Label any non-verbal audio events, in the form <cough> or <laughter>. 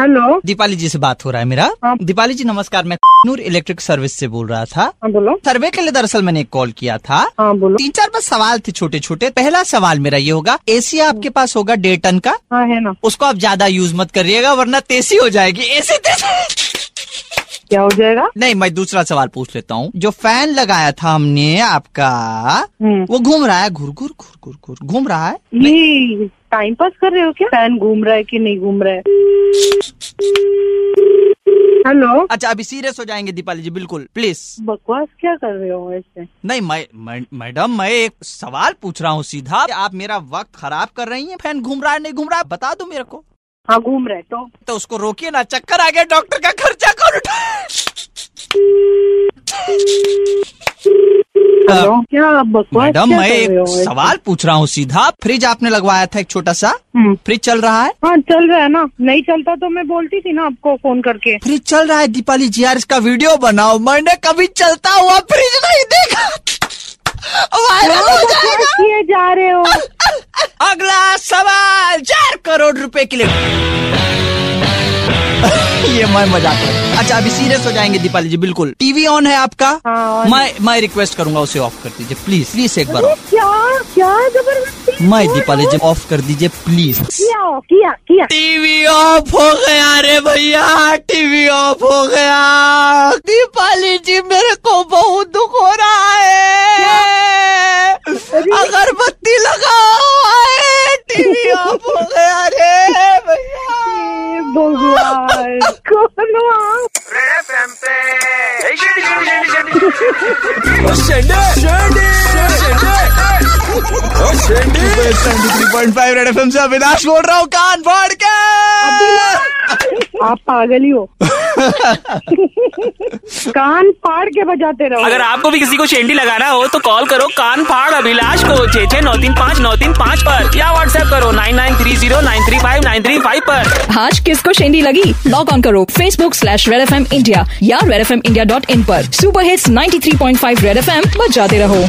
Hello Deepali ji से बात हो रहा है मेरा। हाँ। दीपाली जी नमस्कार मैं नूर इलेक्ट्रिक सर्विस से बोल रहा था। हाँ बोलो। सर्वे के लिए दरअसल मैंने एक कॉल किया था। हाँ बोलो। तीन चार बस सवाल थे छोटे छोटे पहला सवाल मेरा ये होगा एसी आपके पास होगा डेढ़ टन का? हाँ है ना। उसको आप ज़्यादा यूज़ मत करिएगा वरना तेज़ी हो जाएगी। एसी तेज़ी। क्या हो जाएगा? नहीं मैं दूसरा सवाल पूछ लेता हूँ। जो फ़ैन लगाया था हमने आपका हम्म। वो घूम रहा है? घुर घुर घुर घुर घुर घूम रहा है? ये टाइम पास कर रहे हो क्या? फ़ैन घूम रहा है कि नहीं घूम रहा है? हेलो अच्छा अभी सीरियस हो जाएँगे दीपाली जी बिल्कुल प्लीज़ बकवास क्या कर रहे हो ऐसे? नहीं मैं मैडम मैं एक सवाल पूछ रहा हूँ सीधा। आप मेरा वक्त खराब कर रही हैं फ़ैन घूम रहा है नहीं घूम रहा है? बता दो मेरे को। हाँ घूम रहे तो। तो उसको रोकिए ना चक्कर आ गया डॉक्टर का खर्चा कौन उठाए हेलो क्या मैडम मैं एक सवाल पूछ रहा हूँ सीधा। फ्रिज आपने लगवाया था एक छोटा सा हम्म। फ्रिज चल रहा है? हाँ चल रहा है ना। नहीं चलता तो मैं बोलती थी ना आपको फ़ोन करके। फ्रिज चल रहा है दीपाली जी यार इसका वीडियो बनाओ। मैंने कभी चलता हुआ फ्रिज नहीं देखा। वायरल हो जाएगा। जा रहे हो? अगला सवाल। रुपए के लिए। <laughs> ये मैं मज़ाक कर अच्छा अभी सीरियस हो जाएँगे दीपाली जी बिल्कुल। टीवी ऑन है आपका? हाँ, मैं मैं रिक्वेस्ट करूँगा उसे ऑफ़ कर दीजिए प्लीज़ प्लीज़ एक बार क्या क्या ज़बरदस्ती मैं दीपाली जी ऑफ़ कर दीजिए प्लीज़ किया किया किया। टीवी ऑफ़ हो गया रे भैया टीवी ऑफ़ हो गया। दीपाली जी मेरे को बहुत दुख हो रहा है अगरबत्ती लगाओ आए टीवी ऑफ़ हो गया रे भैया हे हो अविनाश बोल रहा हूँ कान फाड़ के आप पागल ही हो कान फाड़ के बजाते रहो। अगर आपको भी किसी को शेंडी लगाना हो तो कॉल करो कान फाड़ अभिलाष को छे छे नौ तीन पाँच नौ तीन पाँच पर या व्हाट्सएप करो nine nine three zero nine three five nine three five पर। आज किसको शेंडी लगी? लॉग ऑन करो Facebook slash red F M India या red F M India dot in पर। Super hits 93.5 red F M बजाते रहो।